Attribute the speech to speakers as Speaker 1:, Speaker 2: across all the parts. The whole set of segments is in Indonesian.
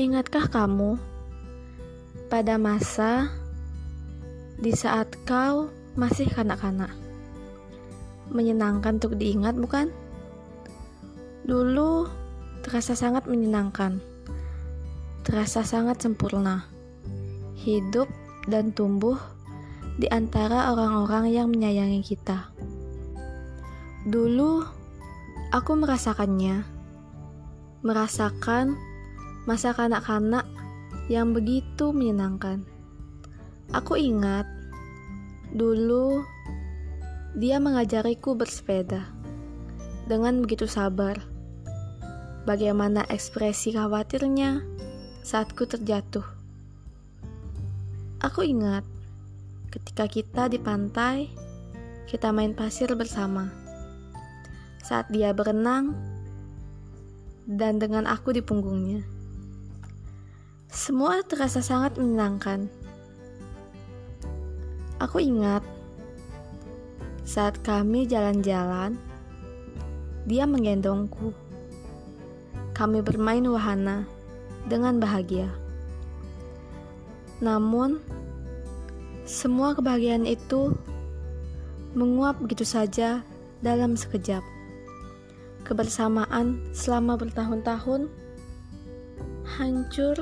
Speaker 1: Ingatkah kamu pada masa di saat kau masih kanak-kanak? Menyenangkan untuk diingat, bukan? Dulu terasa sangat menyenangkan, terasa sangat sempurna. Hidup dan tumbuh di antara orang-orang yang menyayangi kita. Dulu aku merasakannya, merasakan masa kanak-kanak yang begitu menyenangkan. Aku ingat dulu dia mengajariku bersepeda dengan begitu sabar. Bagaimana ekspresi khawatirnya saat ku terjatuh. Aku ingat ketika kita di pantai, kita main pasir bersama. Saat dia berenang, dan dengan aku di punggungnya. Semua terasa sangat menyenangkan. Aku ingat saat kami jalan-jalan, dia menggendongku. Kami bermain wahana dengan bahagia. Namun, semua kebahagiaan itu menguap begitu saja dalam sekejap. Kebersamaan selama bertahun-tahun hancur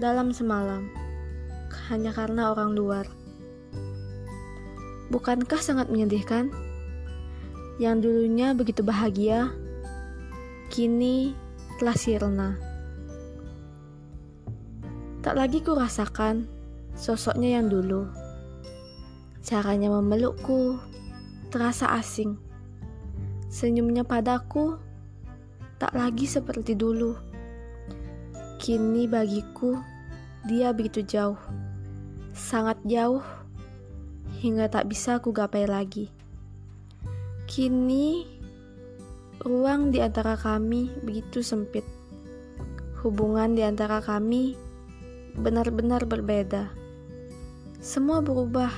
Speaker 1: dalam semalam hanya karena orang luar. Bukankah sangat menyedihkan? Yang dulunya begitu bahagia, kini telah sirna. Tak lagi ku rasakan sosoknya yang dulu. Caranya memelukku terasa asing. Senyumnya padaku tak lagi seperti dulu. Kini bagiku dia begitu jauh, sangat jauh, hingga tak bisa ku gapai lagi. Kini, ruang di antara kami begitu sempit. Hubungan di antara kami benar-benar berbeda. Semua berubah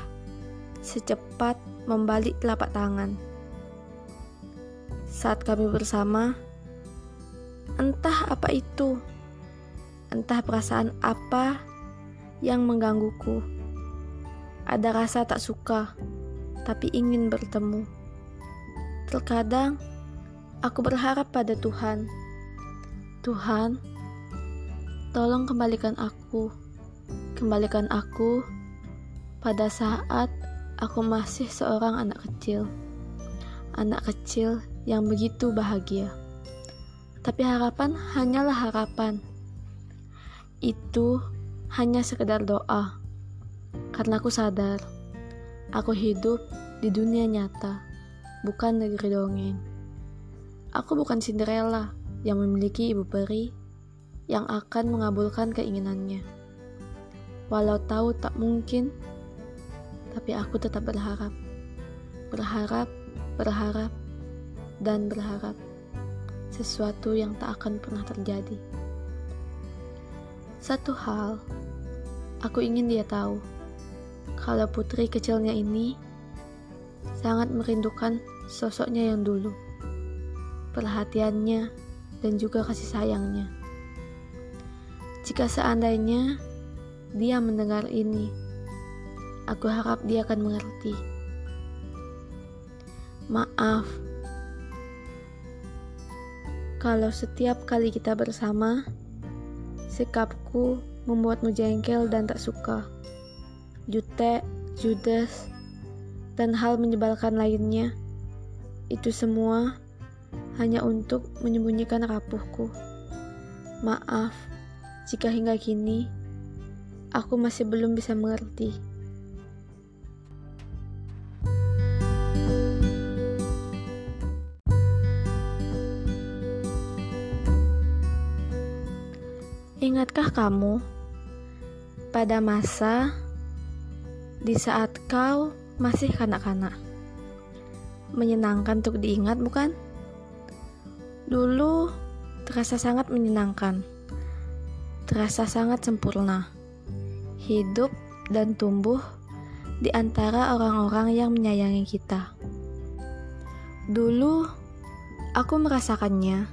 Speaker 1: secepat membalik telapak tangan. Saat kami bersama, entah apa itu Entah perasaan apa yang menggangguku. Ada rasa tak suka, tapi ingin bertemu. Terkadang aku berharap pada Tuhan. Tuhan, tolong kembalikan aku. Kembalikan aku pada saat aku masih seorang anak kecil. Anak kecil yang begitu bahagia. Tapi harapan hanyalah harapan itu hanya sekedar doa. Karena aku sadar, aku hidup di dunia nyata, bukan negeri dongeng. Aku bukan Cinderella yang memiliki ibu peri yang akan mengabulkan keinginannya. Walau tahu tak mungkin, tapi aku tetap berharap. Berharap, berharap, dan berharap sesuatu yang tak akan pernah terjadi. Satu hal, aku ingin dia tahu kalau putri kecilnya ini sangat merindukan sosoknya yang dulu, perhatiannya, dan juga kasih sayangnya. Jika seandainya dia mendengar ini, aku harap dia akan mengerti. Maaf kalau setiap kali kita bersama Sikapku membuatmu jengkel dan tak suka. Jute, judes, dan hal menyebalkan lainnya. Itu semua hanya untuk menyembunyikan rapuhku. Maaf jika hingga kini aku masih belum bisa mengerti. Ingatkah kamu pada masa di saat kau masih kanak-kanak? Menyenangkan untuk diingat, bukan? Dulu terasa sangat menyenangkan, terasa sangat sempurna. Hidup dan tumbuh di antara orang-orang yang menyayangi kita. Dulu aku merasakannya,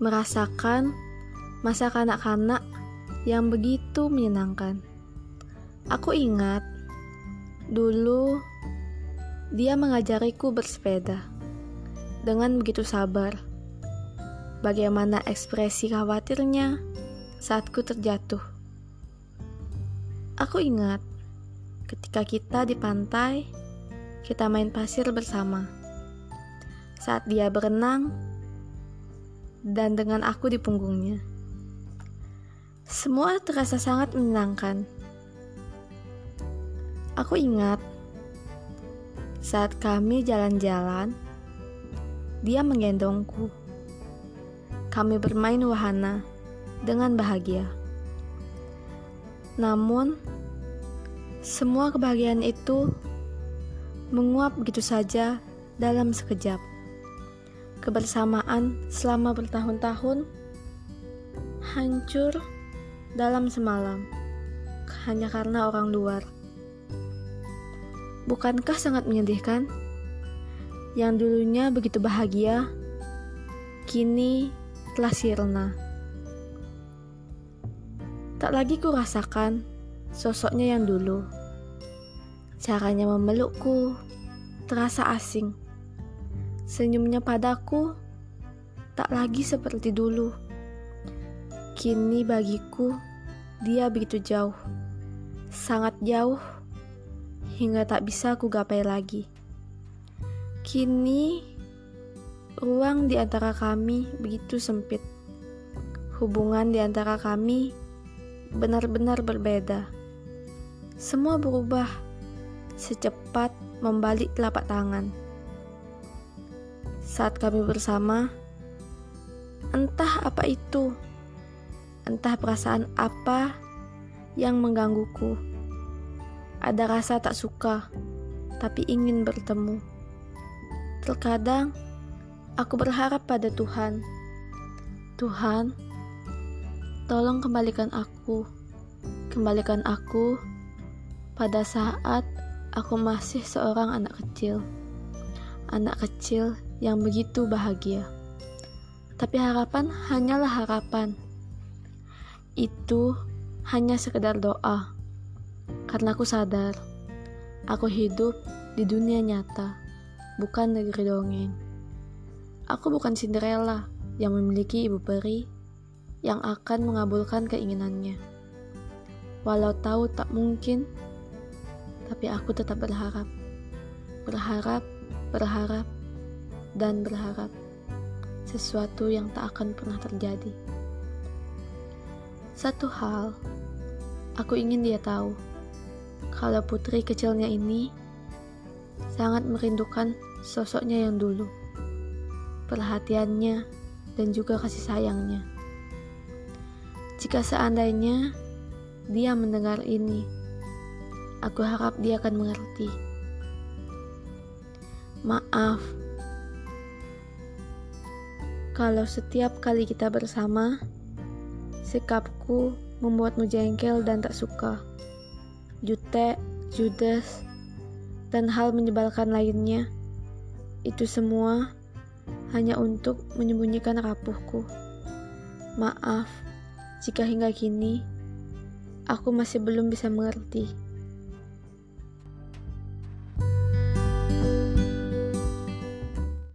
Speaker 1: merasakan Masa kanak-kanak yang begitu menyenangkan. Aku ingat dulu dia mengajariku bersepeda dengan begitu sabar. Bagaimana ekspresi khawatirnya saat ku terjatuh. Aku ingat ketika kita di pantai, kita main pasir bersama. Saat dia berenang, dan dengan aku di punggungnya. Semua terasa sangat menyenangkan. Aku ingat saat kami jalan-jalan, dia menggendongku. Kami bermain wahana dengan bahagia. Namun, semua kebahagiaan itu menguap begitu saja dalam sekejap. Kebersamaan selama bertahun-tahun hancur dalam semalam hanya karena orang luar. Bukankah sangat menyedihkan? Yang dulunya begitu bahagia, kini telah sirna. Tak lagi ku rasakan sosoknya yang dulu. Caranya memelukku terasa asing. Senyumnya padaku tak lagi seperti dulu. Kini bagiku dia begitu jauh, sangat jauh, hingga tak bisa ku gapai lagi. Kini ruang di antara kami begitu sempit. Hubungan di antara kami benar-benar berbeda. Semua berubah secepat membalik telapak tangan. Saat kami bersama, entah apa itu entah perasaan apa yang menggangguku. Ada rasa tak suka, tapi ingin bertemu. Terkadang aku berharap pada Tuhan. Tuhan, tolong kembalikan aku. Kembalikan aku pada saat aku masih seorang anak kecil. Anak kecil yang begitu bahagia. Tapi harapan hanyalah harapan itu hanya sekedar doa. Karena aku sadar, aku hidup di dunia nyata, bukan negeri dongeng. Aku bukan Cinderella yang memiliki ibu peri yang akan mengabulkan keinginannya. Walau tahu tak mungkin, tapi aku tetap berharap. Berharap, berharap, dan berharap sesuatu yang tak akan pernah terjadi. Satu hal, aku ingin dia tahu kalau putri kecilnya ini sangat merindukan sosoknya yang dulu, perhatiannya, dan juga kasih sayangnya. Jika seandainya dia mendengar ini, aku harap dia akan mengerti. Maaf kalau setiap kali kita bersama Sikapku membuatmu jengkel dan tak suka. Jutek, judes, dan hal menyebalkan lainnya. Itu semua hanya untuk menyembunyikan rapuhku. Maaf jika hingga kini aku masih belum bisa mengerti.